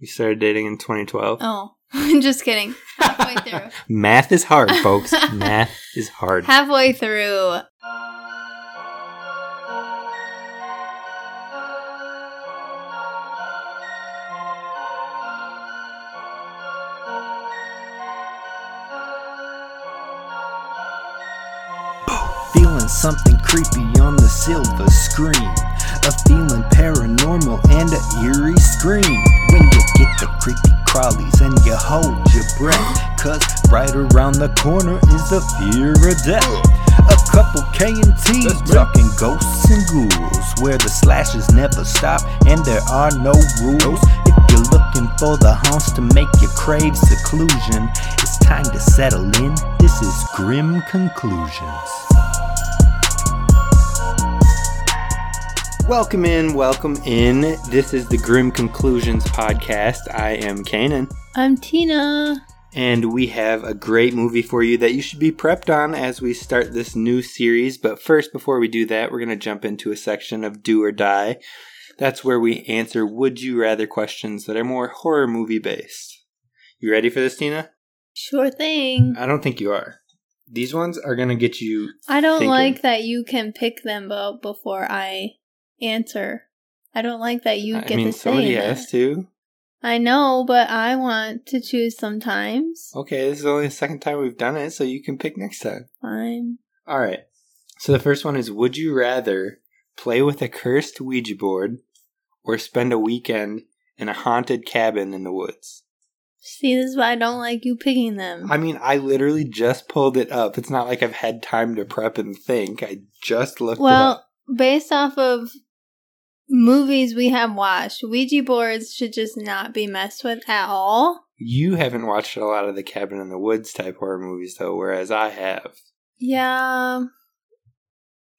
We started dating in 2012. Oh, just kidding. Halfway through. Math is hard, folks. Math is hard. Halfway through. Feeling something creepy on the silver screen. A feeling paranormal and a eerie scream. When you get the creepy crawlies and you hold your breath. Cause right around the corner is the fear of death. A couple K and T talking ghosts and ghouls. Where the slashes never stop and there are no rules. If you're looking for the haunts to make you crave seclusion, it's time to settle in. This is Grim Conclusions. Welcome in, welcome in. This is the Grim Conclusions podcast. I am Kanan, I'm Tina. and we have a great movie for you that you should be prepped on as we start this new series. But first, before we do that, we're going to jump into a section of Do or Die. That's where we answer would you rather questions that are more horror movie based. You ready for this, Tina? Sure thing. I don't think you are. These ones are going to get you. I don't thinking. like that you can pick them bo- before I answer. I don't like that you I get mean, to say somebody has to. I know, but I want to choose sometimes. Okay, this is only the second time we've done it, so you can pick next time. Fine. All right. So the first one is Would you rather play with a cursed Ouija board or spend a weekend in a haunted cabin in the woods? See, this is why I don't like you picking them. I mean, I literally just pulled it up. It's not like I've had time to prep and think. I just looked it well, based off of movies we have watched, Ouija boards should just not be messed with at all. You haven't watched a lot of the cabin in the woods type horror movies, though, whereas I have. Yeah,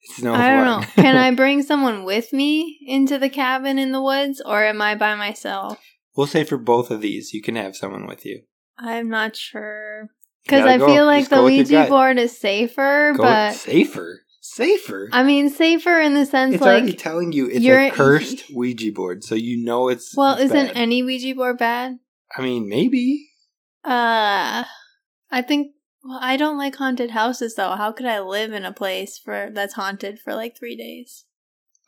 It's no I don't know. Can I bring someone with me into the cabin in the woods, or am I by myself? We'll say for both of these, you can have someone with you. I'm not sure. Because I go. feel like Just the go with your Ouija board is safer, Go but safer. Safer. I mean safer in the sense It's already like, telling you it's you're- a cursed Ouija board, so you know it's. well, it's isn't bad. any Ouija board bad? I mean, maybe. Uh, I think. Well, I don't like haunted houses though. How could I live in a place for that's haunted for like three days?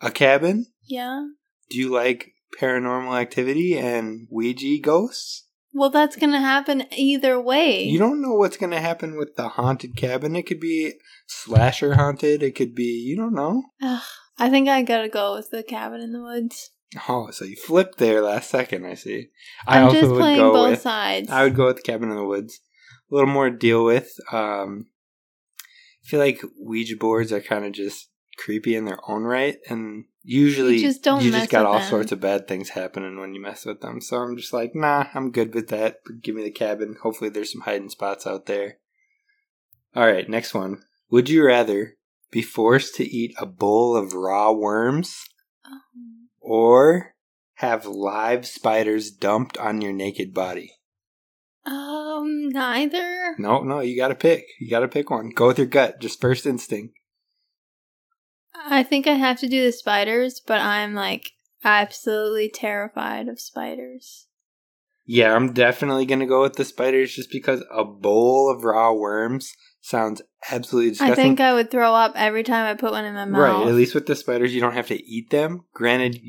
A cabin? Yeah. Do you like paranormal activity and Ouija ghosts? Well, that's gonna happen either way. You don't know what's going to happen with the haunted cabin. It could be slasher haunted. It could be, you don't know. Ugh, I think I gotta go with the cabin in the woods. Oh, so you flipped there last second, I see. I I'm also just would playing go both with, sides. I would go with the cabin in the woods. A little more to deal with. Um, I feel like Ouija boards are kind of just creepy in their own right, and usually You just don't you just got all them. sorts of bad things happening when you mess with them. So I'm just like, nah, I'm good with that. Give me the cabin. Hopefully, there's some hiding spots out there. All right, next one. Would you rather be forced to eat a bowl of raw worms Oh. or have live spiders dumped on your naked body? Um, neither. No, no, you gotta pick. You gotta pick one. Go with your gut, just first instinct. I think I have to do the spiders, but I'm like absolutely terrified of spiders. Yeah, I'm definitely gonna go with the spiders just because a bowl of raw worms sounds absolutely disgusting. I think I would throw up every time I put one in my mouth. right, at least with the spiders, you don't have to eat them. Granted,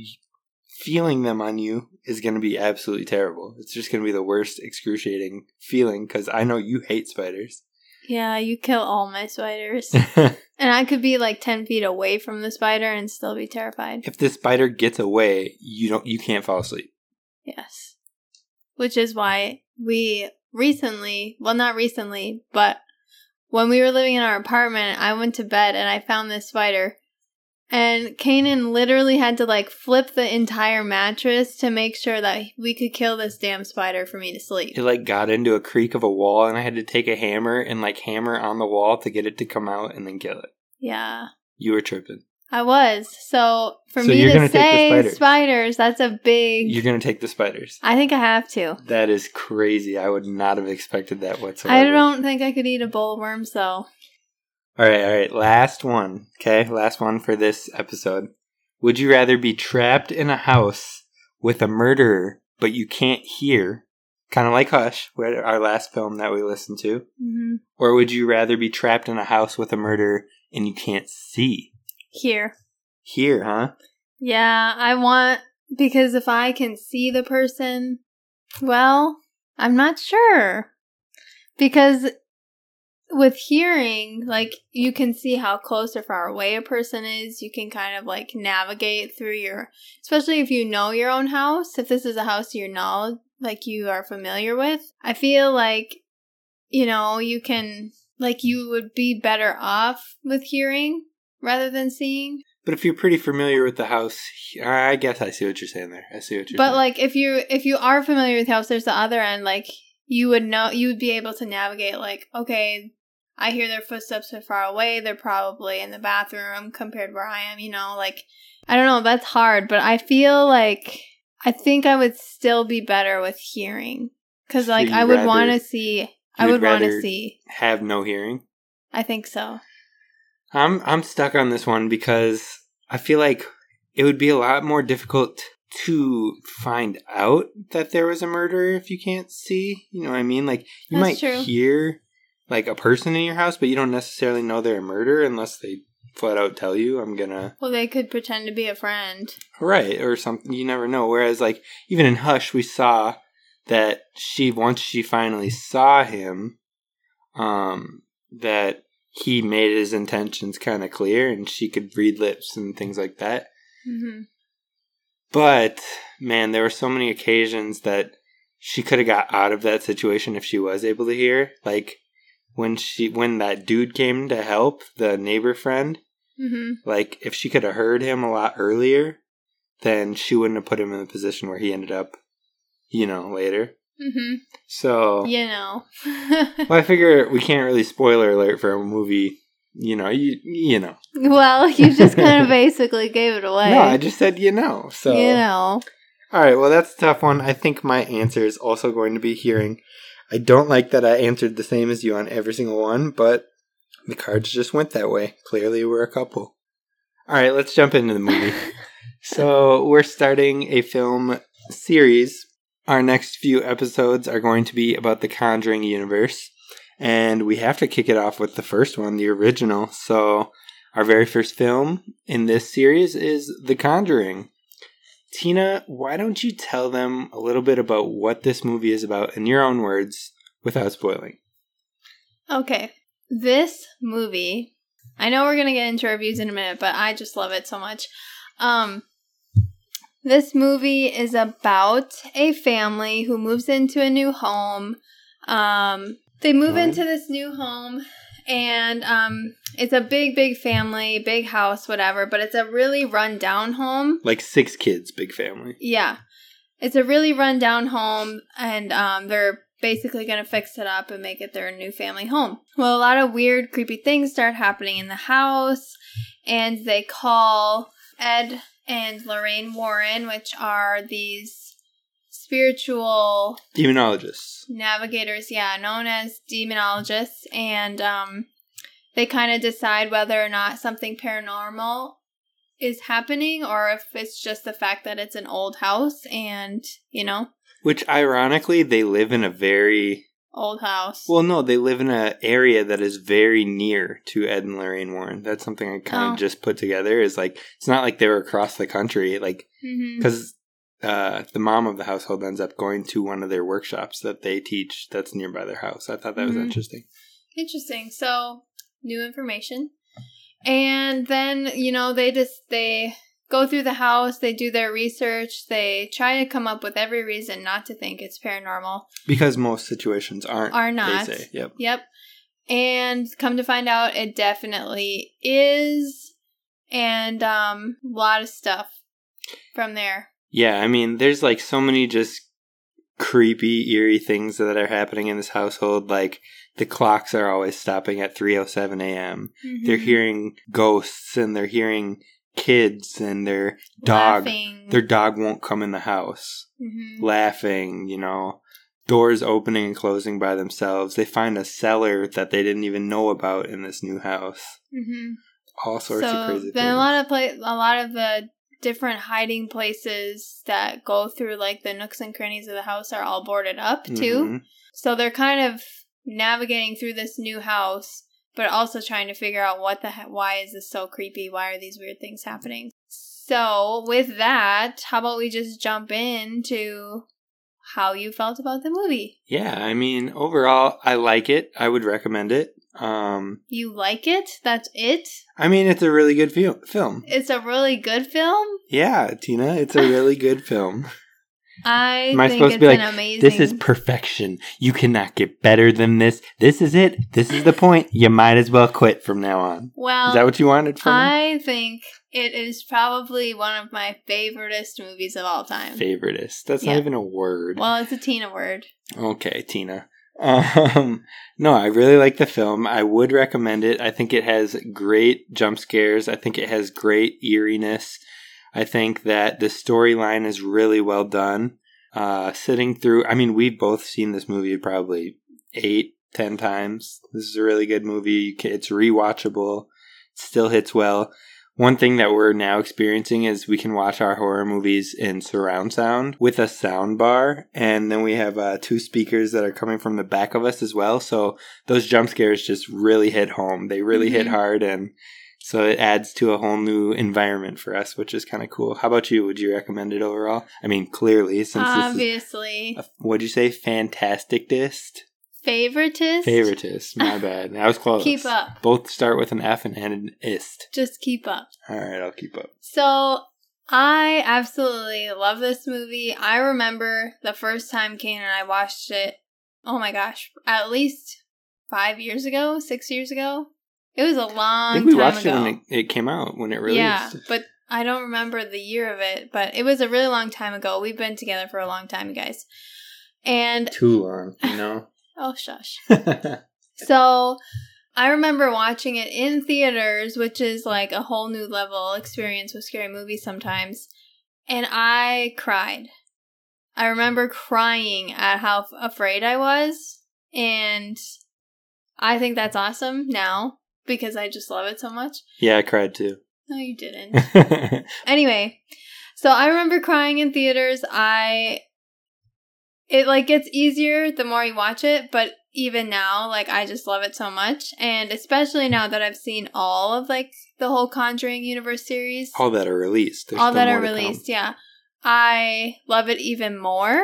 feeling them on you is gonna be absolutely terrible. It's just gonna be the worst excruciating feeling because I know you hate spiders. Yeah, you kill all my spiders. and I could be like 10 feet away from the spider and still be terrified. if the spider gets away, you don't, you can't fall asleep. Yes. Which is why we recently, well, not recently, but when we were living in our apartment, I went to bed and I found this spider. And Kanan literally had to like flip the entire mattress to make sure that we could kill this damn spider for me to sleep. it like got into a creak of a wall and I had to take a hammer and like hammer on the wall to get it to come out and then kill it. Yeah, You were tripping. I was. So for So me to gonna take the say spiders. spiders, that's a big. You're gonna take the spiders. I think I have to. That is crazy. I would not have expected that whatsoever. I don't think I could eat a bowl of worms though. All right, all right. Last one. Okay, last one for this episode. Would you rather be trapped in a house with a murderer but you can't hear, kind of like Hush, our last film that we listened to? hmm Or would you rather be trapped in a house with a murderer and you can't see? Here. Hear, huh? Yeah, I want because if I can see the person, well, I'm not sure. Because with hearing, like you can see how close or far away a person is. You can kind of like navigate through your especially if you know your own house, if this is a house you know like you are familiar with. I feel like you know, you can like you would be better off with hearing rather than seeing. But if you're pretty familiar with the house, I guess I see what you're saying there. I see what you're saying. But saying. like if you if you are familiar with the house, there's the other end. Like you would know, you would be able to navigate. Like okay, I hear their footsteps so far away. They're probably in the bathroom compared where I am. You know, like I don't know. That's hard, but I feel like I think I would still be better with hearing because So like I you'd want to see. I you'd want to see. have no hearing. I think so. I'm I'm stuck on this one because I feel like it would be a lot more difficult to find out that there was a murder if you can't see. You know what I mean? Like you That's might true. hear like a person in your house, but you don't necessarily know they're a murderer unless they flat out tell you I'm gonna Well, they could pretend to be a friend. right or something. You never know. Whereas like even in Hush, we saw that she once she finally saw him, um, that he made his intentions kind of clear, and she could read lips and things like that. hmm But man, there were so many occasions that she could have got out of that situation if she was able to hear. Like when she when that dude came to help the neighbor friend, hmm like if she could have heard him a lot earlier, then she wouldn't have put him in the position where he ended up, you know, later. hmm So You know. well, I figure we can't really spoiler alert for a movie. You know, you you know. well, you just kind of basically gave it away. No, I just said you know. So You know. All right, well, that's a tough one. I think my answer is also going to be hearing. I don't like that I answered the same as you on every single one, but the cards just went that way. Clearly, we're a couple. All right, let's jump into the movie. so, we're starting a film series. Our next few episodes are going to be about the Conjuring universe, and we have to kick it off with the first one, the original. So, our very first film in this series is The Conjuring. Tina, why don't you tell them a little bit about what this movie is about in your own words without spoiling? Okay. This movie, I know we're going to get into reviews in a minute, but I just love it so much. Um this movie is about a family who moves into a new home. Um they move Right. into this new home and um it's a big big family, big house, whatever, but it's a really run down home. Like six kids, big family. Yeah. It's a really run down home and um they're basically going to fix it up and make it their new family home. Well, a lot of weird creepy things start happening in the house and they call Ed and Lorraine Warren, which are these spiritual Demonologists. navigators, yeah, known as demonologists, and um, they kind of decide whether or not something paranormal is happening or if it's just the fact that it's an old house and, you know, Which, ironically, they live in a very. old house. Well, no, they live in an area that is very near to Ed and Lorraine Warren. That's something I kind of Oh. just put together. Is like, it's not like they were across the country. Like, because uh, the mom of the household ends up going to one of their workshops that they teach that's nearby their house. I thought that was Mhm. interesting. Interesting. So, new information. And then, you know, they just they go through the house, they do their research, they try to come up with every reason not to think it's paranormal. Because most situations aren't. Are not. They say. Yep. Yep. And come to find out it definitely is and um a lot of stuff from there. Yeah, I mean, there's like so many just creepy, eerie things that are happening in this household. Like the clocks are always stopping at 3:07 a.m. They're Mhm. hearing ghosts and they're hearing kids and their dog. Laughing. Their dog won't come in the house. Mhm. Laughing, you know, doors opening and closing by themselves. They find a cellar that they didn't even know about in this new house. Mhm. All sorts so of crazy then things. a lot of play a lot of the different hiding places that go through like the nooks and crannies of the house are all boarded up too. Mhm. So they're kind of navigating through this new house, but also trying to figure out what the he- why is this so creepy? Why are these weird things happening? So with that, how about we just jump into how you felt about the movie? Yeah, I mean, overall, I like it. I would recommend it. Um, You like it? That's it? I mean, it's a really good fil- film. It's a really good film. Yeah, Tina, it's a really good film. I Am I think supposed it's to be like, an amazing. This is perfection. You cannot get better than this. This is it. This is the point. You might as well quit from now on. well. Is that what you wanted from me? I think it is probably one of my favoriteest movies of all time. Favoritist. That's Yeah. not even a word. Well, it's a Tina word. Okay, Tina. Um, no, I really like the film. I would recommend it. I think it has great jump scares. I think it has great eeriness. I think that the storyline is really well done. Uh, sitting through, I mean, we've both seen this movie probably eight, ten times. This is a really good movie. It's rewatchable. It still hits well. One thing that we're now experiencing is we can watch our horror movies in surround sound with a sound bar, and then we have uh, two speakers that are coming from the back of us as well. So those jump scares just really hit home. They really hit Mhm. hard, and so it adds to a whole new environment for us, which is kind of cool. How about you? Would you recommend it overall? I mean, clearly, since Obviously. a, what'd you say, fantasticist? Favoritist? Favoritist. My bad. I was close. Keep up. Both start with an F and end in ist. Just keep up. All right, I'll keep up. So, I absolutely love this movie. I remember the first time Kane and I watched it, oh my gosh, at least five years ago, six years ago. It was a long I think we watched ago. it when it, it came out when it released. Yeah, but I don't remember the year of it, but it was a really long time ago. We've been together for a long time, you guys. And Too long, you know. Oh shush. So I remember watching it in theaters, which is like a whole new level experience with scary movies sometimes. And I cried. I remember crying at how f- afraid I was. And I think that's awesome now because I just love it so much. yeah, I cried too. No, you didn't. anyway, so I remember crying in theaters. I it like gets easier the more you watch it, but even now, like I just love it so much, and especially now that I've seen all of like the whole Conjuring universe series, all that are released. There's all that are more to come. released, yeah, I love it even more.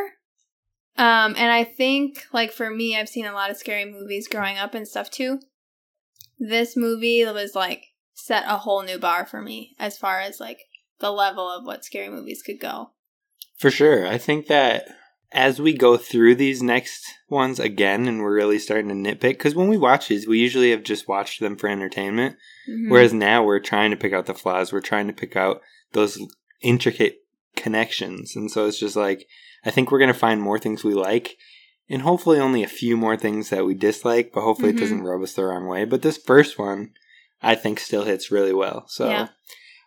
Um, and I think like for me, I've seen a lot of scary movies growing up and stuff too. This movie was like set a whole new bar for me as far as like the level of what scary movies could go. For sure. I think that as we go through these next ones again and we're really starting to nitpick, because when we watch these, we usually have just watched them for entertainment. Mhm. Whereas now we're trying to pick out the flaws. We're trying to pick out those intricate connections. And so it's just like, I think we're going to find more things we like and hopefully only a few more things that we dislike, but hopefully Mhm. it doesn't rub us the wrong way. But this first one, I think still hits really well. So, Yeah.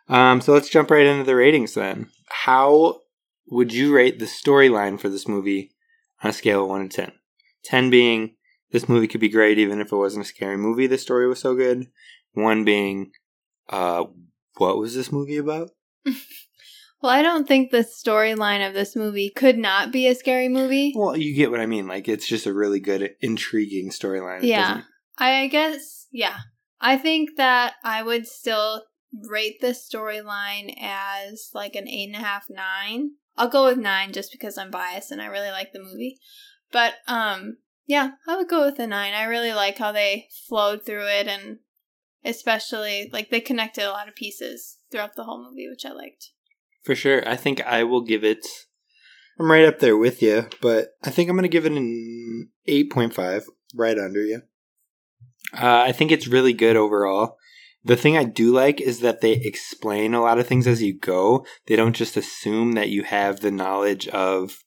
um, so let's jump right into the ratings then. How would you rate the storyline for this movie on a scale of 1 to 10? 10 being this movie could be great even if it wasn't a scary movie, the story was so good. 1 being, uh, what was this movie about? well, I don't think the storyline of this movie could not be a scary movie. Well, you get what I mean. Like, it's just a really good, intriguing storyline. Yeah. I guess, yeah. I think that I would still rate this storyline as like an eight and a half, nine. I'll go with nine just because I'm biased and I really like the movie. But um, yeah, I would go with a nine. I really like how they flowed through it and especially like they connected a lot of pieces throughout the whole movie, which I liked. For sure. I think I will give it. I'm right up there with you, but I think I'm going to give it an 8.5, right under you. Uh, I think it's really good overall. The thing I do like is that they explain a lot of things as you go. They don't just assume that you have the knowledge of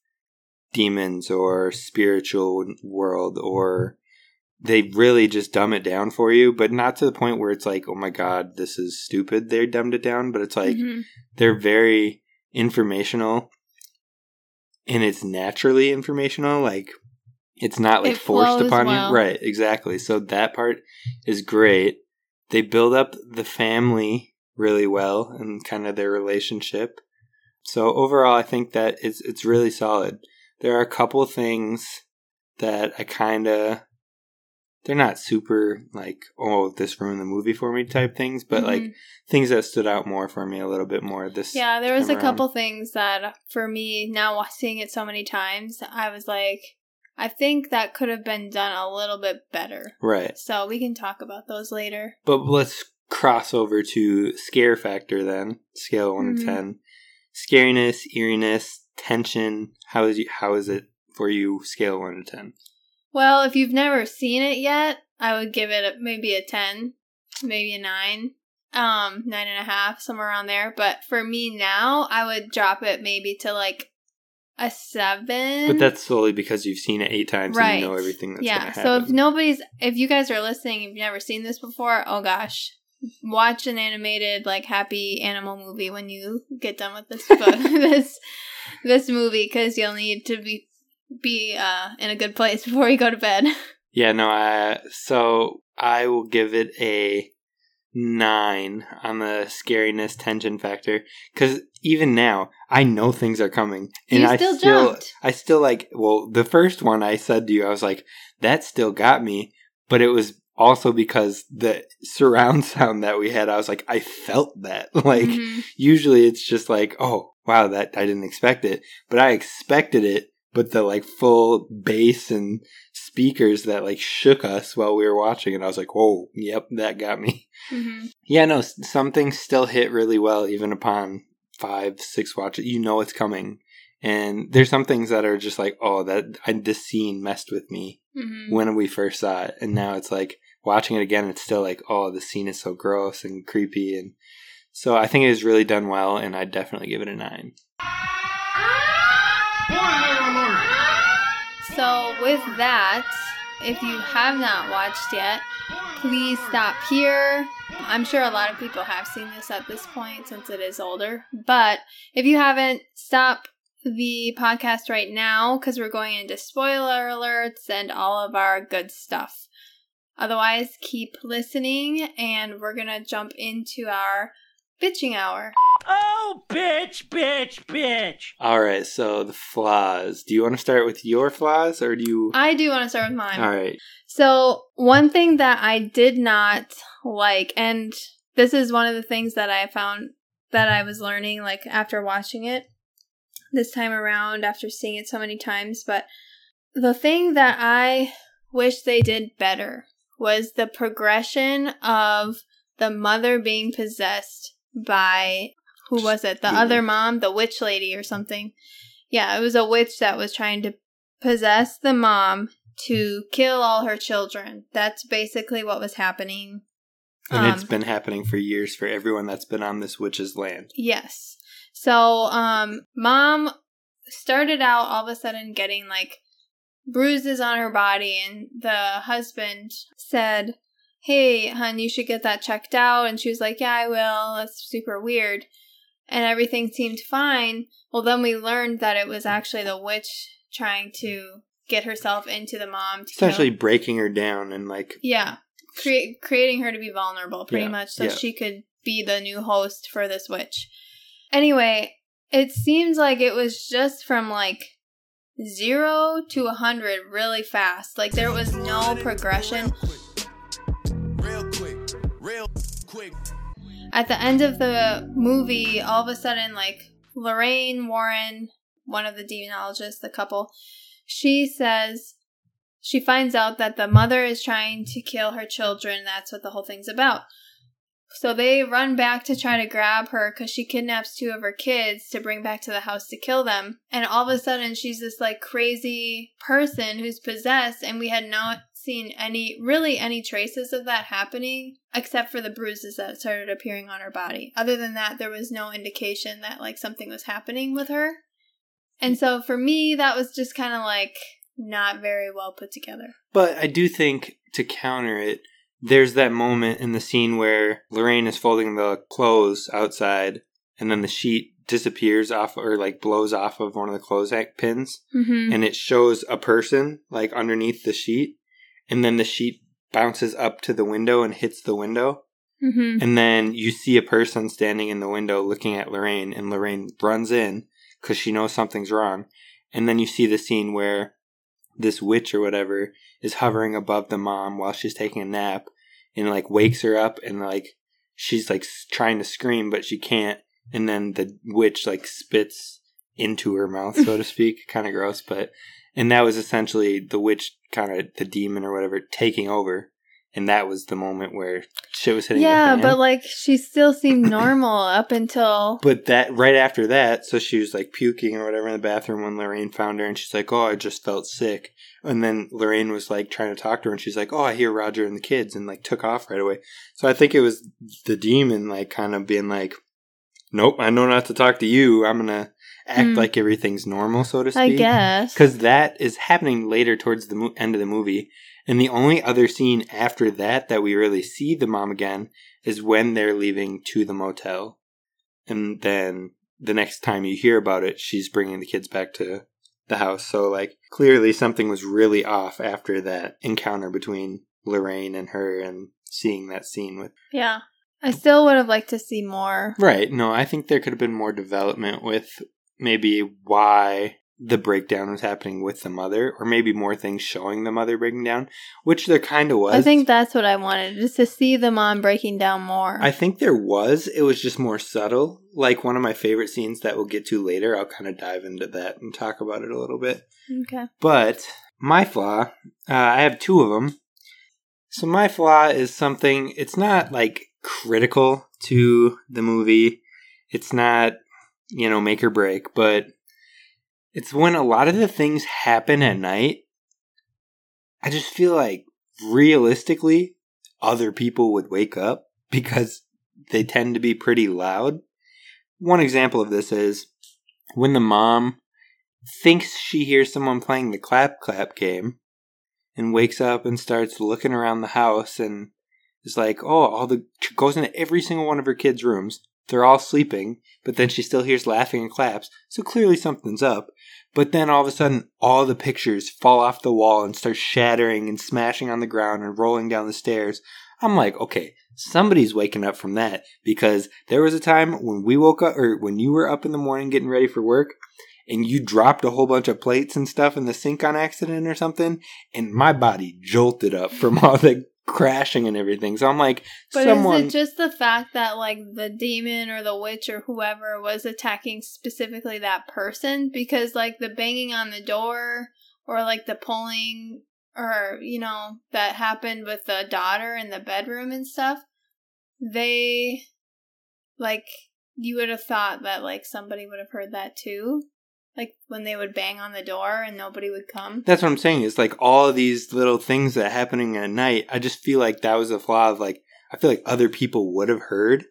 demons or spiritual world or they really just dumb it down for you, but not to the point where it's like, oh my god, this is stupid. They dumbed it down, but it's like Mhm. they're very informational and it's naturally informational like it's not like It forced upon well. you right exactly so that part is great they build up the family really well and kind of their relationship. So overall, I think that it's it's really solid. There are a couple things that I kind of they're not super like oh this ruined the movie for me type things, but like Mhm. things that stood out more for me a little bit more this Yeah, there was a around. couple things that for me now seeing it so many times, I was like, I think that could have been done a little bit better. right. So we can talk about those later. But let's cross over to scare factor then. Scale of 1 Mhm. to 10. Scariness, eeriness, tension. How is you, how is it for you scale 1 to 10? Well, if you've never seen it yet, I would give it a, maybe a 10, maybe a 9, um, nine and a half, somewhere around there. But for me now, I would drop it maybe to like a 7. But that's solely because you've seen it 8 times and Right. you know everything that's yeah. going to So if nobody's, if you guys are listening, and you've never seen this before, oh gosh, watch an animated like happy animal movie when you get done with this book, this this movie, because you'll need to be be uh, in a good place before you go to bed. yeah, no, I, so I will give it a 9 on the scariness tension factor. Because even now, I know things are coming. And you I still, still jumped. I still like well the first one I said to you I was like that still got me but it was also because the surround sound that we had I was like I felt that like Mhm. usually it's just like oh wow that I didn't expect it but I expected it but the like full bass and speakers that like shook us while we were watching and I was like whoa yep that got me. Mhm. yeah no some things still hit really well even upon five six watches. You know it's coming. And there's some things that are just like oh that I, this scene messed with me Mhm. when we first saw it. And now it's like watching it again it's still like oh the scene is so gross and creepy. And so i think it is really done well and i'd definitely give it a nine So, with that, if you have not watched yet, please stop here. I'm sure a lot of people have seen this at this point since it is older. But if you haven't, stop the podcast right now because we're going into spoiler alerts and all of our good stuff. Otherwise, keep listening and we're going to jump into our bitching hour. Oh, bitch, bitch, bitch. all right so the flaws do you want to start with your flaws or do you I do want to start with mine. all right So, one thing that I did not like, and this is one of the things that I found that I was learning, like, after watching it this time around, after seeing it so many times, but the thing that I wish they did better was the progression of the mother being possessed by who was it? The Julie. other mom, the witch lady or something. Yeah, it was a witch that was trying to possess the mom to kill all her children. That's basically what was happening. and it's been happening for years for everyone that's been on this witch's land Yes. So, um, mom started out all of a sudden getting like bruises on her body, and the husband said, Hey, hun, you should get that checked out. And she was like, Yeah, I will. That's super weird. And everything seemed fine. Well, then we learned that it was actually the witch trying to get herself into the mom to kill- essentially breaking her down and like yeah, create creating her to be vulnerable, pretty Yeah, much, so yeah. she could be the new host for this witch. Anyway, it seems like it was just from like zero to a hundred really fast. Like there was no progression. At the end of the movie, all of a sudden, like Lorraine Warren, one of the demonologists, the couple, she says she finds out that the mother is trying to kill her children. That's what the whole thing's about. So they run back to try to grab her because she kidnaps two of her kids to bring back to the house to kill them. And all of a sudden, she's this like crazy person who's possessed, and we had not seen any, really, any traces of that happening except for the bruises that started appearing on her body. Other than that, there was no indication that like something was happening with her. And so for me, that was just kind of like not very well put together. But I do think to counter it, there's that moment in the scene where Lorraine is folding the clothes outside, and then the sheet disappears off or like blows off of one of the clothes pins, Mm-hmm. and it shows a person like underneath the sheet, and then the sheet bounces up to the window and hits the window. Mm-hmm. And then you see a person standing in the window looking at Lorraine, and Lorraine runs in because she knows something's wrong. And then you see the scene where this witch or whatever is hovering above the mom while she's taking a nap and like wakes her up and like she's like trying to scream but she can't and then the witch like spits into her mouth so to speak kind of gross but and that was essentially the witch kind of the demon or whatever taking over and that was the moment where shit was hitting Yeah, but like she still seemed normal up until But that right after that, so she was like puking or whatever in the bathroom when Lorraine found her, and she's like, "Oh, I just felt sick." And then Lorraine was like trying to talk to her, and she's like, "Oh, I hear Roger and the kids," and like took off right away. So I think it was the demon like kind of being like, "Nope, I know not to talk to you. I'm gonna act Hmm. like everything's normal, so to speak." I guess. because that is happening later towards the mo- end of the movie. And the only other scene after that that we really see the mom again is when they're leaving to the motel. And then the next time you hear about it, she's bringing the kids back to the house. So, like, clearly something was really off after that encounter between Lorraine and her and seeing that scene with. Yeah. I still would have liked to see more. Right. No, I think there could have been more development with maybe why the breakdown was happening with the mother, or maybe more things showing the mother breaking down, which there kind of was. I think that's what I wanted, just to see the mom breaking down more. I think there was. It was just more subtle. Like one of my favorite scenes that we'll get to later. I'll kind of dive into that and talk about it a little bit. okay. But my flaw, uh, I have two of them. So my flaw is something. It's not like critical to the movie. It's not, you know, make or break, but it's when a lot of the things happen at night. I just feel like realistically, other people would wake up because they tend to be pretty loud. One example of this is when the mom thinks she hears someone playing the clap clap game and wakes up and starts looking around the house and is like, oh, all the goes into every single one of her kids' rooms. They're all sleeping, but then she still hears laughing and claps, so clearly something's up. But then all of a sudden, all the pictures fall off the wall and start shattering and smashing on the ground and rolling down the stairs. I'm like, okay, somebody's waking up from that because there was a time when we woke up or when you were up in the morning getting ready for work and you dropped a whole bunch of plates and stuff in the sink on accident or something, and my body jolted up from all the crashing and everything. So I'm like, But someone. is it just the fact that like the demon or the witch or whoever was attacking specifically that person? Because like the banging on the door or like the pulling or you know that happened with the daughter in the bedroom and stuff, they like you would have thought that like somebody would have heard that too. Like when they would bang on the door and nobody would come. That's what I'm saying. It's like all of these little things that are happening at night. I just feel like that was a flaw of like I feel like other people would have heard.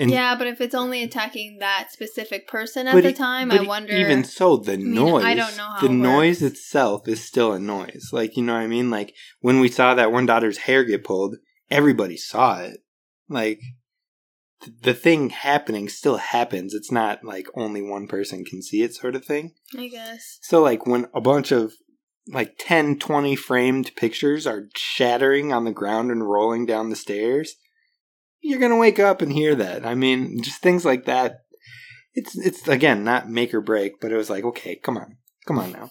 And yeah, but if it's only attacking that specific person at the time, but I wonder. Even so, the mean, noise. I don't know how the it noise itself is still a noise. Like you know what I mean. Like when we saw that one daughter's hair get pulled, everybody saw it. Like the thing happening still happens. It's not like only one person can see it, sort of thing. I guess. So like when a bunch of like 10, 20 framed pictures are shattering on the ground and rolling down the stairs, you're going to wake up and hear that. I mean, just things like that. It's it's again not make or break, but it was like, okay, come on. Come on now.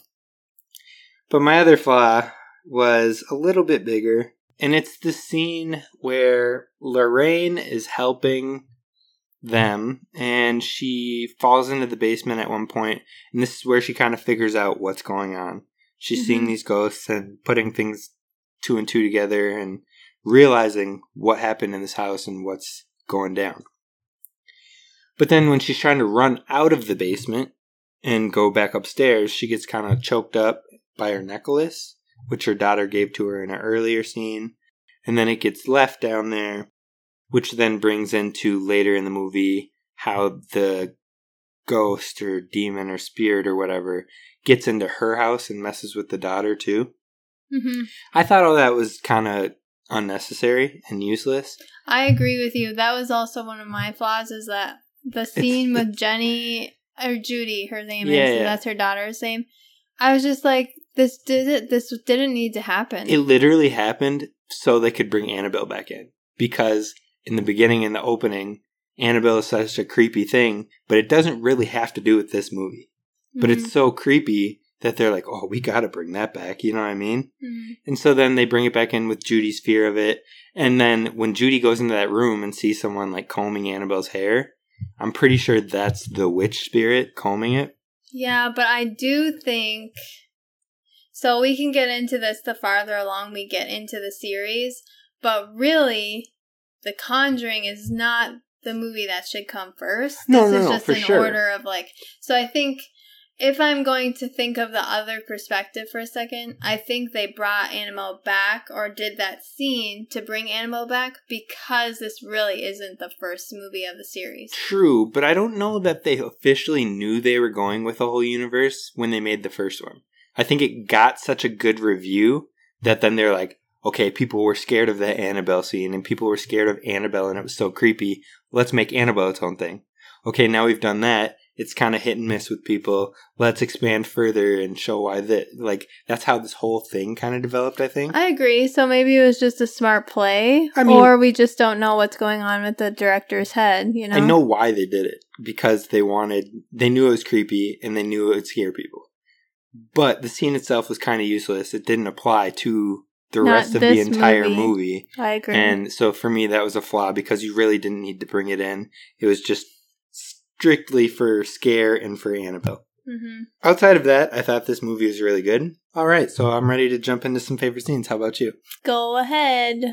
But my other flaw was a little bit bigger, and it's the scene where Lorraine is helping them and she falls into the basement at one point and this is where she kind of figures out what's going on. She's seeing Mhm. these ghosts and putting things two and two together and realizing what happened in this house and what's going down. But then when she's trying to run out of the basement and go back upstairs, she gets kind of choked up by her necklace, which her daughter gave to her in an earlier scene. And then it gets left down there, which then brings into later in the movie how the ghost or demon or spirit or whatever gets into her house and messes with the daughter too. hmm I thought all that was kind of unnecessary and useless. I agree with you. That was also one of my flaws. Is that the scene with Jenny or Judy? Her name Yeah, is. yeah. That's her daughter's name. I was just like, this did it. This didn't need to happen. It literally happened so they could bring Annabelle back in because in the beginning in the opening, Annabelle is such a creepy thing, but it doesn't really have to do with this movie. But Mm-hmm. it's so creepy that they're like, oh, we got to bring that back. You know what I mean? Mhm. And so then they bring it back in with Judy's fear of it. And then when Judy goes into that room and sees someone like combing Annabelle's hair, I'm pretty sure that's the witch spirit combing it. Yeah, but I do think so. We can get into this the farther along we get into the series, but really, The Conjuring is not the movie that should come first. No, this no, is no, just for an sure. order of like. So I think if I'm going to think of the other perspective for a second, I think they brought Annabelle back or did that scene to bring Annabelle back because this really isn't the first movie of the series. True, but I don't know that they officially knew they were going with the whole universe when they made the first one. I think it got such a good review that then they're like, okay, people were scared of that Annabelle scene and people were scared of Annabelle and it was so creepy. Let's make Annabelle its own thing. Okay, now we've done that. It's kind of hit and miss with people. Let's expand further and show why that, like, that's how this whole thing kind of developed, I think. I agree. So maybe it was just a smart play, I mean- or we just don't know what's going on with the director's head. You know, I know why they did it because they wanted they knew it was creepy and they knew it would scare people. But the scene itself was kind of useless. It didn't apply to the Not rest of the entire movie. movie. I agree. And so for me that was a flaw because you really didn't need to bring it in. It was just strictly for scare and for Annabelle. hmm Outside of that, I thought this movie was really good. All right, so I'm ready to jump into some favorite scenes. How about you? Go ahead.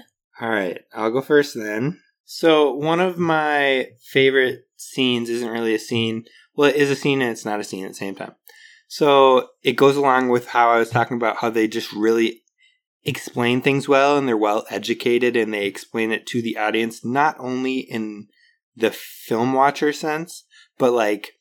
All right, I'll go first then. So, one of my favorite scenes isn't really a scene. Well, it is a scene and it's not a scene at the same time. So, it goes along with how I was talking about how they just really explain things well and they're well educated and they explain it to the audience, not only in the film watcher sense, but like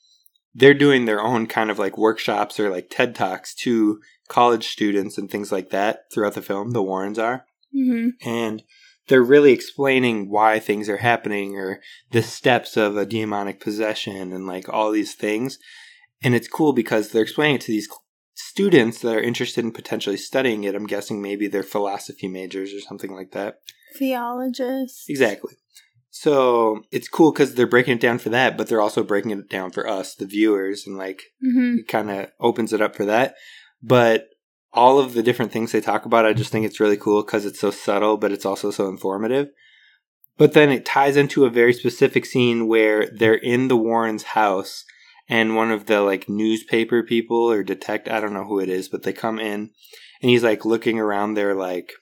they're doing their own kind of like workshops or like TED Talks to college students and things like that throughout the film. The Warrens are hmm and they're really explaining why things are happening or the steps of a demonic possession and like all these things and it's cool because they're explaining it to these students that are interested in potentially studying it i'm guessing maybe they're philosophy majors or something like that Theologists. exactly so it's cool because they're breaking it down for that but they're also breaking it down for us the viewers and like hmm it kind of opens it up for that. But all of the different things they talk about, I just think it's really cool because it's so subtle, but it's also so informative. But then it ties into a very specific scene where they're in the Warrens' house, and one of the like newspaper people or detect I don't know who it is, but they come in, and he's like looking around their like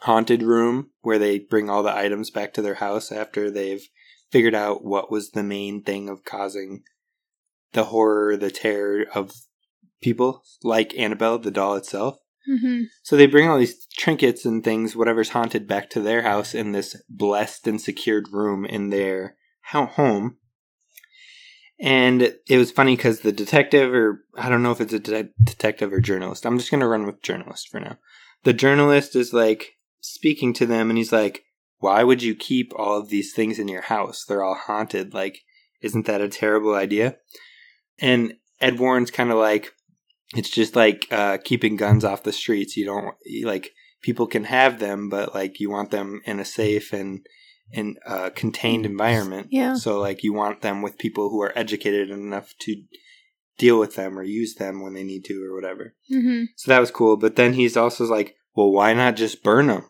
haunted room where they bring all the items back to their house after they've figured out what was the main thing of causing the horror, the terror of people, like Annabelle, the doll itself. hmm So they bring all these trinkets and things, whatever's haunted, back to their house in this blessed and secured room in their ho- home. And it was funny because the detective, or I don't know if it's a de- detective or journalist. I'm just going to run with journalist for now. The journalist is like speaking to them, and he's like, Why would you keep all of these things in your house? They're all haunted. Like, isn't that a terrible idea? And Ed Warren's kind of like, it's just like uh, keeping guns off the streets. You don't like people can have them, but like you want them in a safe and in a contained environment. Yeah. So like you want them with people who are educated enough to deal with them or use them when they need to or whatever. hmm So that was cool. But then he's also like, well, why not just burn them?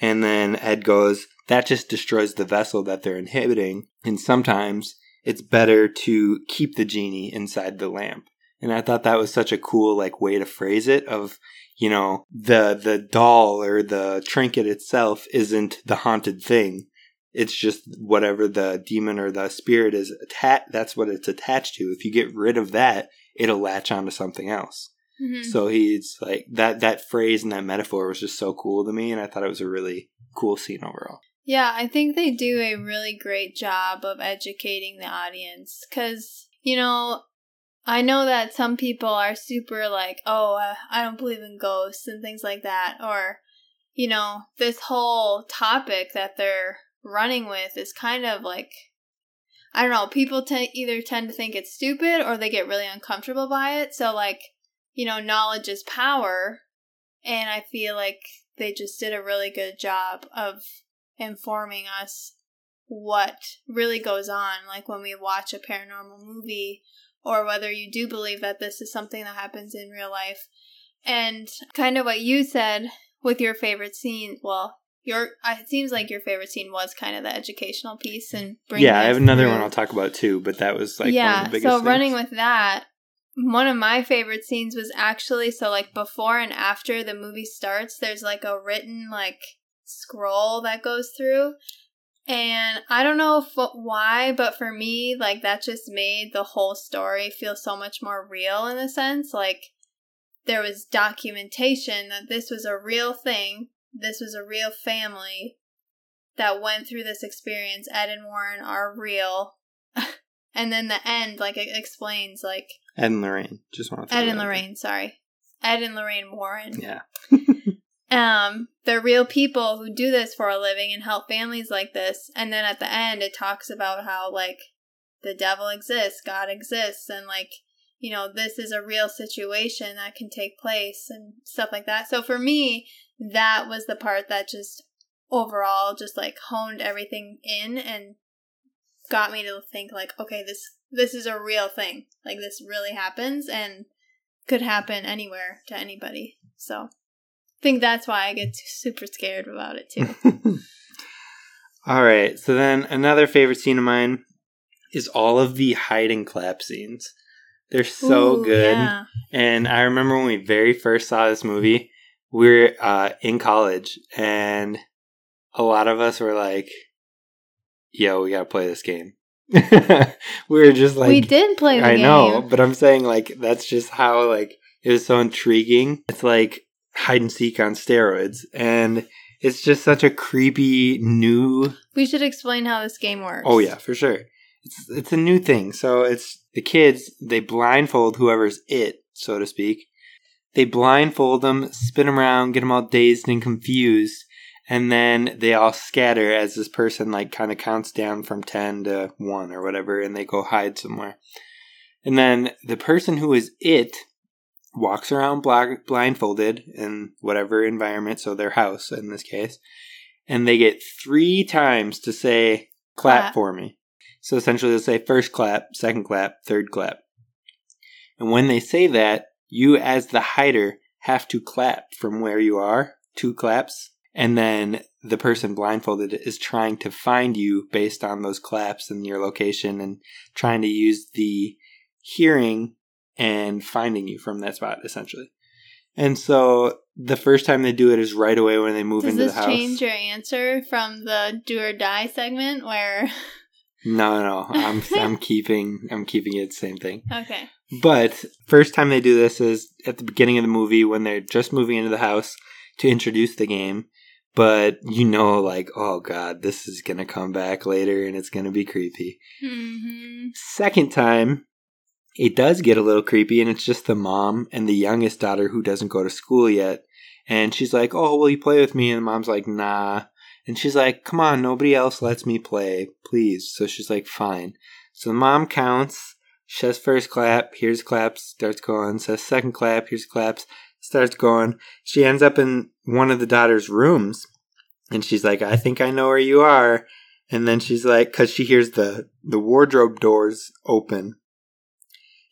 And then Ed goes, that just destroys the vessel that they're inhibiting. And sometimes it's better to keep the genie inside the lamp. And I thought that was such a cool like way to phrase it of, you know, the the doll or the trinket itself isn't the haunted thing. It's just whatever the demon or the spirit is attached that's what it's attached to. If you get rid of that, it'll latch onto something else. hmm So he's like that that phrase and that metaphor was just so cool to me and I thought it was a really cool scene overall. Yeah, I think they do a really great job of educating the audience because, you know, I know that some people are super like, oh, uh, I don't believe in ghosts and things like that. Or, you know, this whole topic that they're running with is kind of like, I don't know, people t- either tend to think it's stupid or they get really uncomfortable by it. So, like, you know, knowledge is power. And I feel like they just did a really good job of informing us what really goes on, like when we watch a paranormal movie, or whether you do believe that this is something that happens in real life. And kind of what you said with your favorite scene, well, your it seems like your favorite scene was kind of the educational piece and bringing yeah, I have another through- one I'll talk about too, but that was like yeah, one of the biggest so things. running with that, one of my favorite scenes was actually so like before and after the movie starts, there's like a written like scroll that goes through. And I don't know if, uh, why, but for me, like that just made the whole story feel so much more real in a sense. Like there was documentation that this was a real thing, this was a real family that went through this experience. Ed and Warren are real. and then the end, like it explains, like Ed and Lorraine. Just want to Ed and Lorraine, sorry, Ed and Lorraine Warren. Yeah. Um, they're real people who do this for a living and help families like this. And then at the end, it talks about how like the devil exists, God exists, and like you know this is a real situation that can take place and stuff like that. So for me, that was the part that just overall just like honed everything in and got me to think like okay this this is a real thing like this really happens and could happen anywhere to anybody so I think that's why I get super scared about it too. All right. So then another favorite scene of mine is all of the hide and clap scenes. They're so Ooh, good. Yeah. And I remember when we very first saw this movie, were uh, in college, and a lot of us were like, "Yo, we gotta play this game." we were just like, we did play the I game. know, but I'm saying like that's just how like it was so intriguing. It's like hide and seek on steroids, and it's just such a creepy new. We should explain how this game works. Oh yeah, for sure. It's it's a new thing. So it's the kids. They blindfold whoever's it, so to speak. They blindfold them, spin them around, get them all dazed and confused, and then they all scatter as this person like kind of counts down from ten to one or whatever, and they go hide somewhere. And then the person who is it walks around blindfolded in whatever environment, so their house in this case, and they get three times to say clap, Clap. for me. So essentially, they'll say first clap, second clap, third clap. And when they say that, you as the hider have to clap from where you are, two claps, and then the person blindfolded is trying to find you based on those claps and your location and trying to use the hearing and finding you from that spot essentially. And so the first time they do it is right away when they move Does into the house. Does this change your answer from the do or die segment where No, no, I'm I'm keeping I'm keeping it the same thing. Okay. But first time they do this is at the beginning of the movie when they're just moving into the house to introduce the game. But you know, like, oh god, this is gonna come back later and it's gonna be creepy. hmm Second time, it does get a little creepy, and it's just the mom and the youngest daughter who doesn't go to school yet. And she's like, Oh, will you play with me? And the mom's like, Nah. And she's like, Come on, nobody else lets me play, please. So she's like, Fine. So the mom counts, she says first clap, hears claps, starts going, says second clap, hears claps, starts going. She ends up in one of the daughter's rooms, and she's like, I think I know where you are. And then she's like, because she hears the, the wardrobe doors open.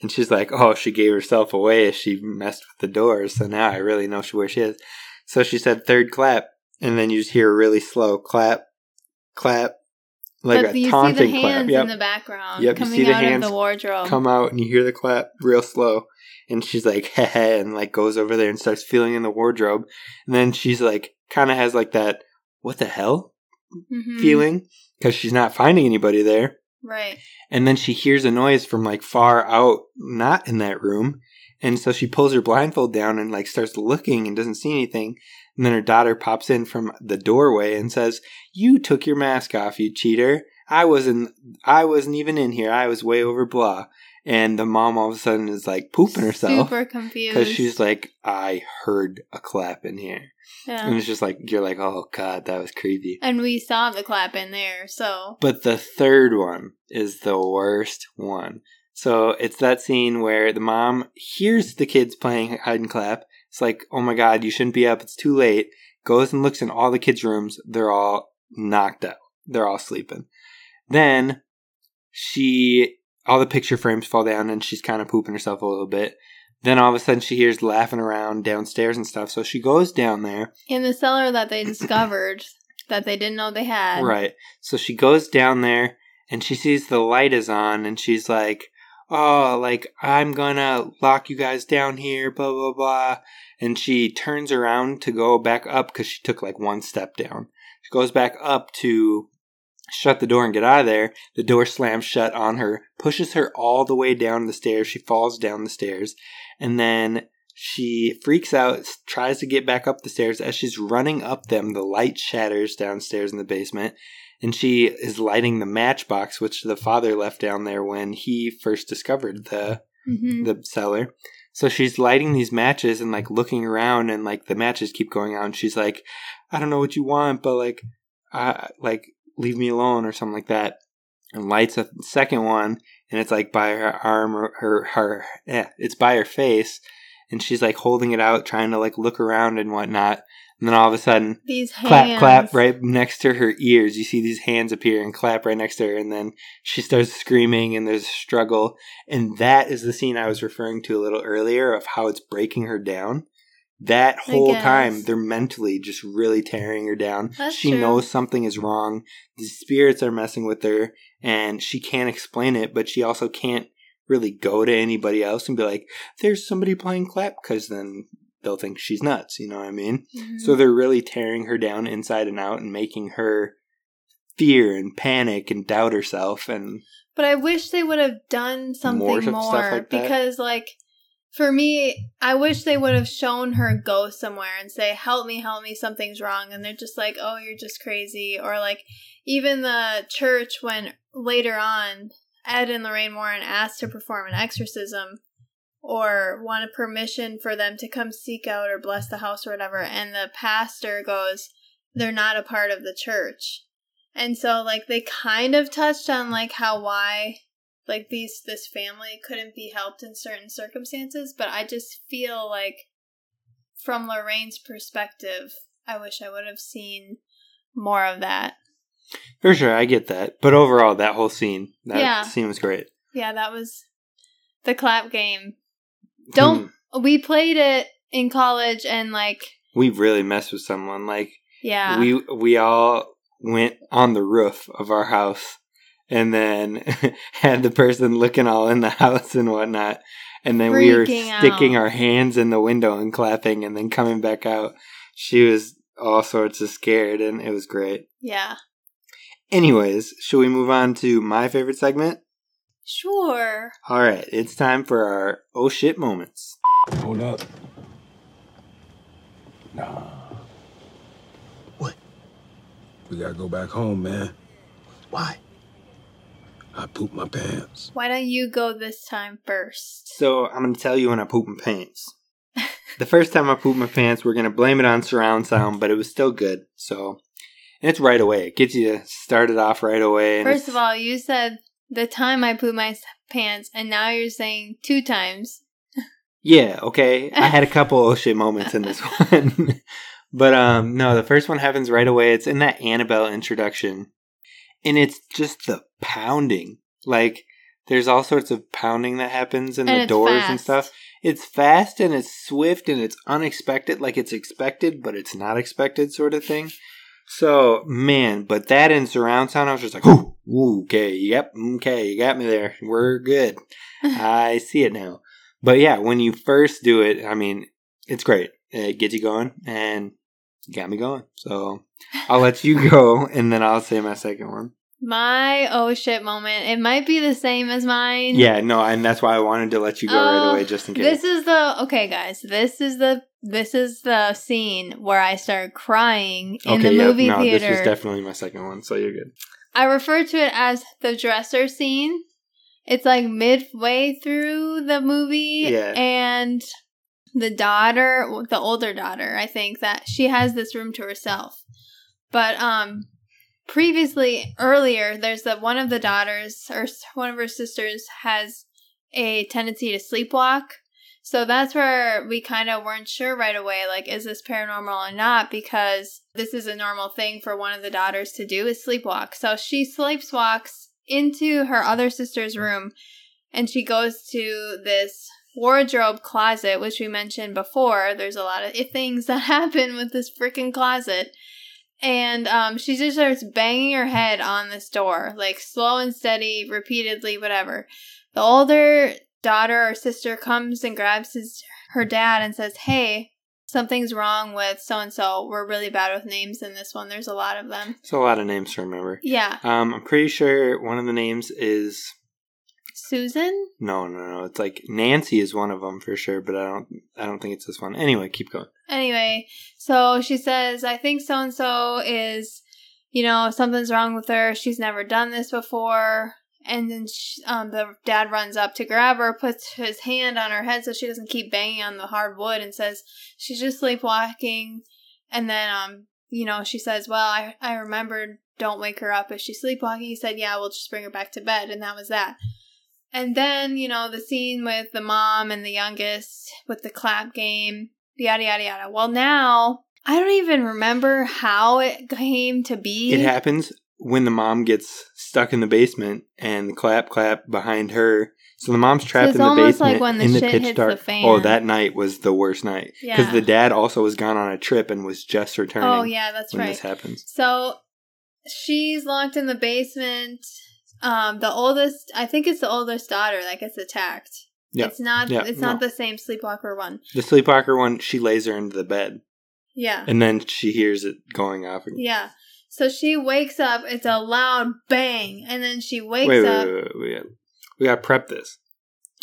And she's like, oh, she gave herself away as she messed with the doors. So now I really know where she is. So she said third clap. And then you just hear a really slow clap, clap, like but a you see the taunting hands clap. Yep. in the background Yep, you coming see the out hands of the wardrobe. Come out and you hear the clap real slow. And she's like, heh heh, and like goes over there and starts feeling in the wardrobe. And then she's like, kind of has like that, what the hell Mhm. feeling? Because she's not finding anybody there. Right. And then she hears a noise from like far out, not in that room. And so she pulls her blindfold down and like starts looking and doesn't see anything. And then her daughter pops in from the doorway and says, "You took your mask off, you cheater. I wasn't I wasn't even in here. I was way over blah." And the mom all of a sudden is like pooping herself Super confused. because she's like, "I heard a clap in here." And it's just like you're like, "Oh god, that was creepy." And we saw the clap in there, so But the third one is the worst one. So it's that scene where the mom hears the kids playing hide and clap. It's like, oh my god, you shouldn't be up. It's too late. Goes and looks in all the kids' rooms. They're all knocked out. They're all sleeping. Then she, all the picture frames fall down and she's kind of pooping herself a little bit. Then all of a sudden she hears laughing around downstairs and stuff. So she goes down there. In the cellar that they discovered that they didn't know they had. Right. So she goes down there and she sees the light is on and she's like, Oh, like, I'm gonna lock you guys down here, blah, blah, blah. And she turns around to go back up because she took like one step down. She goes back up to shut the door and get out of there. The door slams shut on her, pushes her all the way down the stairs. She falls down the stairs. And then she freaks out, tries to get back up the stairs. As she's running up them, the light shatters downstairs in the basement. And she is lighting the matchbox, which the father left down there when he first discovered the hmm the cellar. So she's lighting these matches and like looking around, and like the matches keep going out. And she's like, "I don't know what you want, but like, uh, like leave me alone" or something like that. And lights a second one, and it's like by her arm or her her yeah, it's by her face, and she's like holding it out, trying to like look around and whatnot. And then all of a sudden, These hands. clap clap right next to her ears. You see these hands appear and clap right next to her and then she starts screaming and there's a struggle. And that is the scene i was referring to a little earlier of how it's breaking her down. That whole time they're mentally just really tearing her down. That's she true. knows something is wrong. The spirits are messing with her and she can't explain it but she also can't really go to anybody else and be like there's somebody playing clap because then they'll think she's nuts you know what i mean Mhm. so they're really tearing her down inside and out and making her fear and panic and doubt herself and But I wish they would have done something More more, like because, like, for me, I wish they would have shown her go somewhere and say, "Help me, help me, something's wrong," and they're just like, "Oh, you're just crazy," or like even the church when later on Ed and Lorraine Warren asked to perform an exorcism or want a permission for them to come seek out or bless the house or whatever, and the pastor goes, "They're not a part of the church." And so like they kind of touched on like how why like these this family couldn't be helped in certain circumstances, but I just feel like from Lorraine's perspective, I wish I would have seen more of that. for sure i get that but overall that whole scene that Yeah. scene was great Yeah, that was the clap game. Don't hmm. we played it in college and like we really messed with someone like yeah. we we all went on the roof of our house and then had the person looking all in the house and whatnot and then we were sticking out. our hands in the window and clapping and then coming back out she was all sorts of scared and it was great yeah. anyways should we move on to my favorite segment Sure. all right it's time for our oh shit moments Hold up. Nah. What? We gotta go back home, man. Why? I pooped my pants. Why don't you go this time first? So I'm gonna tell you when I poop my pants. the first time I pooped my pants, we're gonna blame it on surround sound, but it was still good. So and it's right away. It gets you started off right away. First of all, you said the time I pooped my pants, and now you're saying two times. yeah, okay. I had a couple oh shit moments in this one, but um, no, the first one happens right away. It's in that Annabelle introduction, and it's just the pounding. Like there's all sorts of pounding that happens in And the doors and stuff. It's fast and it's swift and it's unexpected, like it's expected, but it's not expected, sort of thing. So, man, but that in surround sound, I was just like, ooh, ooh, okay, yep, okay, you got me there. We're good. I see it now. But yeah, when you first do it, I mean, it's great. It gets you going and got me going. So I'll let you go and then I'll say my second one. My oh shit moment. It might be the same as mine. Yeah, no, and that's why I wanted to let you go right Oh, away uh, just in case. This is the okay, guys. This is the this is the scene where I start crying in the yeah, movie no, theater. this was definitely my second one, so you're good. I refer to it as the dresser scene. It's like midway through the movie, Yeah. and the daughter, the older daughter, I think that she has this room to herself. But um, previously, earlier, there's that one of the daughters or one of her sisters has a tendency to sleepwalk. So that's where we kind of weren't sure right away like, is this paranormal or not? Because this is a normal thing for one of the daughters to do is sleepwalk. So she sleepwalks into her other sister's room and she goes to this wardrobe closet, which we mentioned before. There's a lot of things that happen with this freaking closet. And um, she just starts banging her head on this door, like slow and steady, repeatedly, whatever. The older daughter or sister comes and grabs his her dad and says, "Hey, something's wrong with so and so. We're really bad with names in this one. There's a lot of them." It's a lot of names to remember. Yeah, Um, I'm pretty sure one of the names is Susan. no, no, no. It's like Nancy is one of them for sure, but I don't, I don't think it's this one. Anyway, keep going. Anyway, so she says, I think so and so is, you know, something's wrong with her. She's never done this before. And then she, um, the dad runs up to grab her, puts his hand on her head so she doesn't keep banging on the hard wood, and says, She's just sleepwalking. And then, um, you know, she says, Well, I, I remembered, don't wake her up if she's sleepwalking. He said, Yeah, we'll just bring her back to bed. And that was that. And then, you know, the scene with the mom and the youngest with the clap game, yada, yada, yada. Well, now, I don't even remember how it came to be. It happens when the mom gets stuck in the basement and the clap clap behind her. So the mom's trapped it's in the almost basement like when the in the shit pitch hits dark. the fan. Oh, that night was the worst night because Yeah. the dad also was gone on a trip and was just returning. Oh, yeah, that's when right. this happens. So she's locked in the basement. Um, the oldest, I think it's the oldest daughter that gets attacked. Yeah. It's not. Yeah, it's not no. the same sleepwalker one. The sleepwalker one, she lays her into the bed Yeah. and then she hears it going off. Again. Yeah. So she wakes up. It's a loud bang, and then she wakes Wait, wait, up. wait, wait, we got we got to prep this.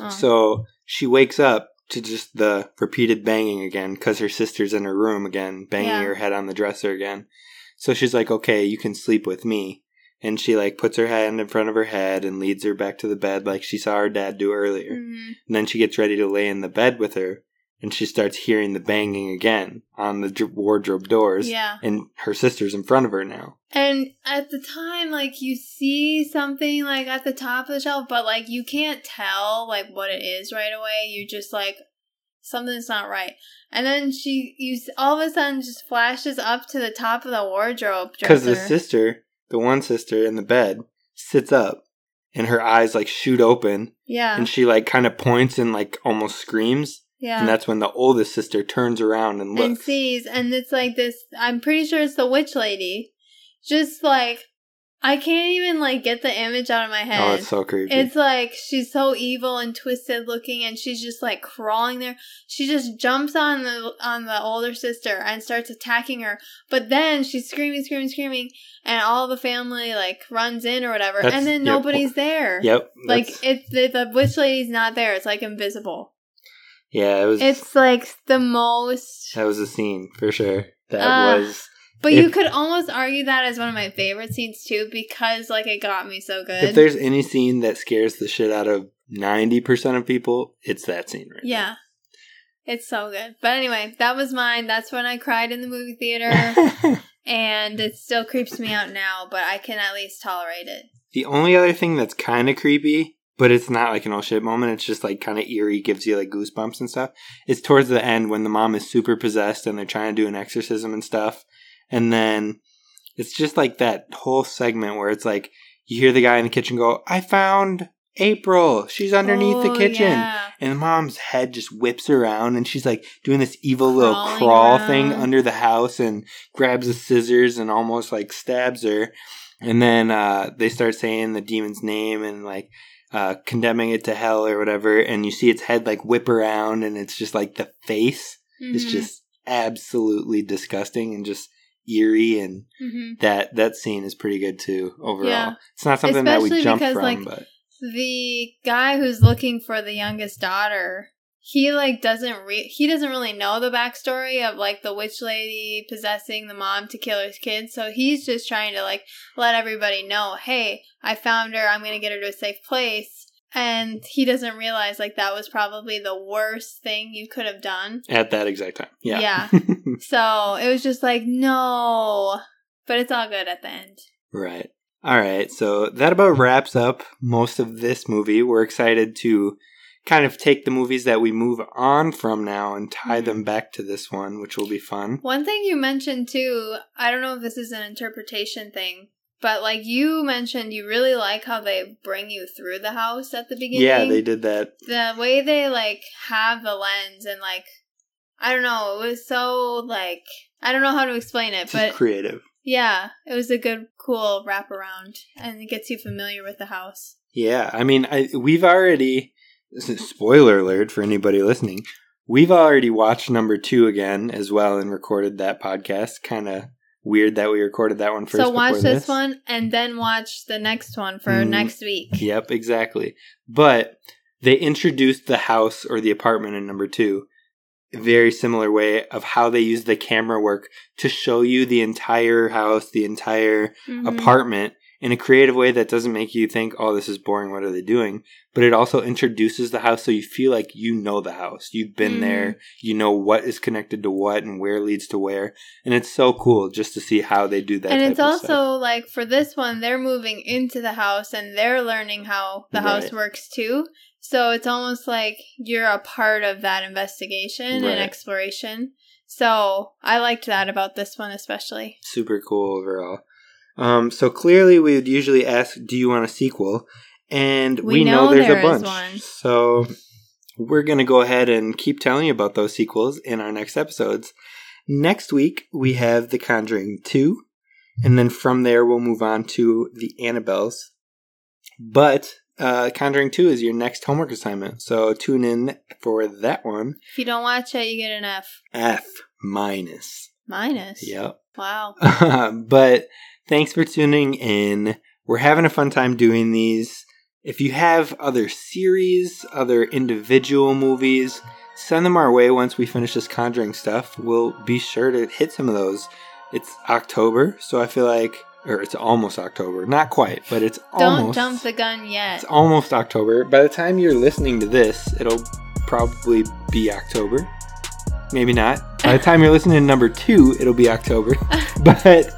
Oh. So she wakes up to just the repeated banging again because her sister's in her room again, banging Yeah. her head on the dresser again. So she's like, "Okay, you can sleep with me." And she like puts her hand in front of her head and leads her back to the bed like she saw her dad do earlier. Mhm. And then she gets ready to lay in the bed with her, and she starts hearing the banging again on the wardrobe doors. Yeah. And her sister's in front of her now. And at the time, like you see something like at the top of the shelf, but like you can't tell like what it is right away. You just like something's not right. And then she, you all of a sudden just flashes up to the top of the wardrobe Because the sister, the one sister in the bed, sits up, and her eyes like shoot open, yeah, and she like kind of points and like almost screams. Yeah, And that's when the oldest sister turns around and looks. and sees, and it's like this. I'm pretty sure it's the witch lady. Just like I can't even like get the image out of my oh, head. oh, it's so creepy. It's like she's so evil and twisted looking, and she's just like crawling there. She just jumps on the on the older sister and starts attacking her. But then she's screaming, screaming, screaming, and all the family like runs in or whatever, That's- and then yep. nobody's there. yep. Like it's the, the witch lady's not there. It's like invisible. Yeah, it was. It's like the most. that was a scene for sure. That Ah. was. But you could almost argue that as one of my favorite scenes too, because like it got me so good. If there's any scene that scares the shit out of ninety percent of people, it's that scene right. Yeah. It's so good. But anyway, that was mine. That's when I cried in the movie theater. and it still creeps me out now, but I can at least tolerate it. The only other thing that's kind of creepy, but it's not like an oh shit moment, it's just like kind of eerie, gives you like goosebumps and stuff, It's towards the end when the mom is super possessed and they're trying to do an exorcism and stuff. And then it's just like that whole segment where it's like you hear the guy in the kitchen go, I found April. She's underneath the Oh, kitchen. yeah. And the mom's head just whips around and she's like doing this evil little Crawling crawl thing under the house and grabs the scissors and almost like stabs her. And then uh, they start saying the demon's name and like uh, condemning it to hell or whatever. And you see its head like whip around and it's just like the face is Mhm. just absolutely disgusting and just eerie. And Mhm. that, that scene is pretty good too overall. Yeah. It's not something that we jump because, from, like, but the guy who's looking for the youngest daughter he like doesn't re- he doesn't really know the backstory of like the witch lady possessing the mom to kill his kids so he's just trying to like let everybody know hey i found her i'm gonna get her to a safe place and he doesn't realize like that was probably the worst thing you could have done at that exact time. Yeah. Yeah. so it was just like no but it's all good at the end Right. All right. So that about wraps up most of this movie. We're excited to kind of take the movies that we move on from now and tie Mhm. them back to this one, which will be fun. One thing you mentioned too, I don't know if this is an interpretation thing, but like you mentioned, you really like how they bring you through the house at the beginning. Yeah, they did that. The way they like have the lens and like, I don't know, it was so like, I don't know how to explain it, Just but creative. yeah, it was a good, cool wraparound and it gets you familiar with the house. Yeah, I mean, I, we've already spoiler alert for anybody listening. We've already watched number two again as well and recorded that podcast. Kind of weird that we recorded that one first. so watch before this, one and then watch the next one for Mm. next week. Yep, exactly. But they introduced the house or the apartment in number two. Very similar way of how they use the camera work to show you the entire house, the entire Mhm. apartment in a creative way that doesn't make you think, oh, this is boring. What are they doing? But it also introduces the house so you feel like you know the house. You've been Mhm. there. You know what is connected to what and where leads to where. And it's so cool just to see how they do that. and it's also like for this one they're moving into the house and they're learning how the house works too so it's almost like you're a part of that investigation Right. and exploration so i liked that about this one especially super cool overall. Um, so clearly, we would usually ask, "Do you want a sequel?" And we, We know, know there's there a bunch. So we're gonna go ahead and keep telling you about those sequels in our next episodes. Next week we have The Conjuring Two, and then from there we'll move on to the Annabelles. But uh, Conjuring Two is your next homework assignment, so tune in for that one. if you don't watch it you get an f F minus. minus Yep. wow but thanks for tuning in. We're having a fun time doing these. If you have other series, other individual movies, send them our way once we finish this Conjuring stuff. We'll be sure to hit some of those. It's October, so I feel like, or it's almost October. Not quite, but it's almost don't almost. jump the gun yet It's almost October. By the time you're listening to this, it'll probably be October. Maybe not. By the time you're listening to number two, it'll be October. but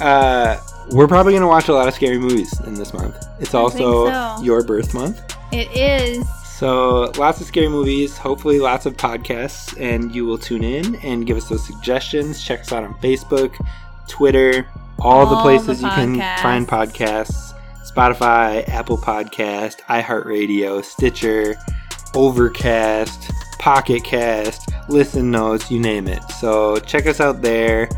uh, we're probably going to watch a lot of scary movies in this month. It's also so. your birth month. it is So lots of scary movies, hopefully lots of podcasts, and you will tune in and give us those suggestions. Check us out on Facebook, Twitter, all, the places the you can find podcasts. Spotify, Apple Podcast, iHeartRadio, Stitcher, Overcast, Pocket Cast, Listen Notes, you name it. So check us out there.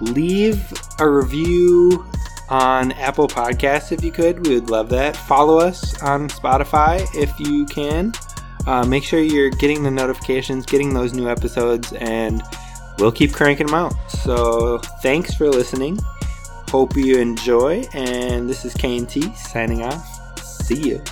Leave a review on Apple Podcasts if you could. We would love that. Follow us on Spotify if you can. Uh, make sure you're getting the notifications, getting those new episodes, and we'll keep cranking them out. So thanks for listening. Hope you enjoy. And this is K&T signing off. See you.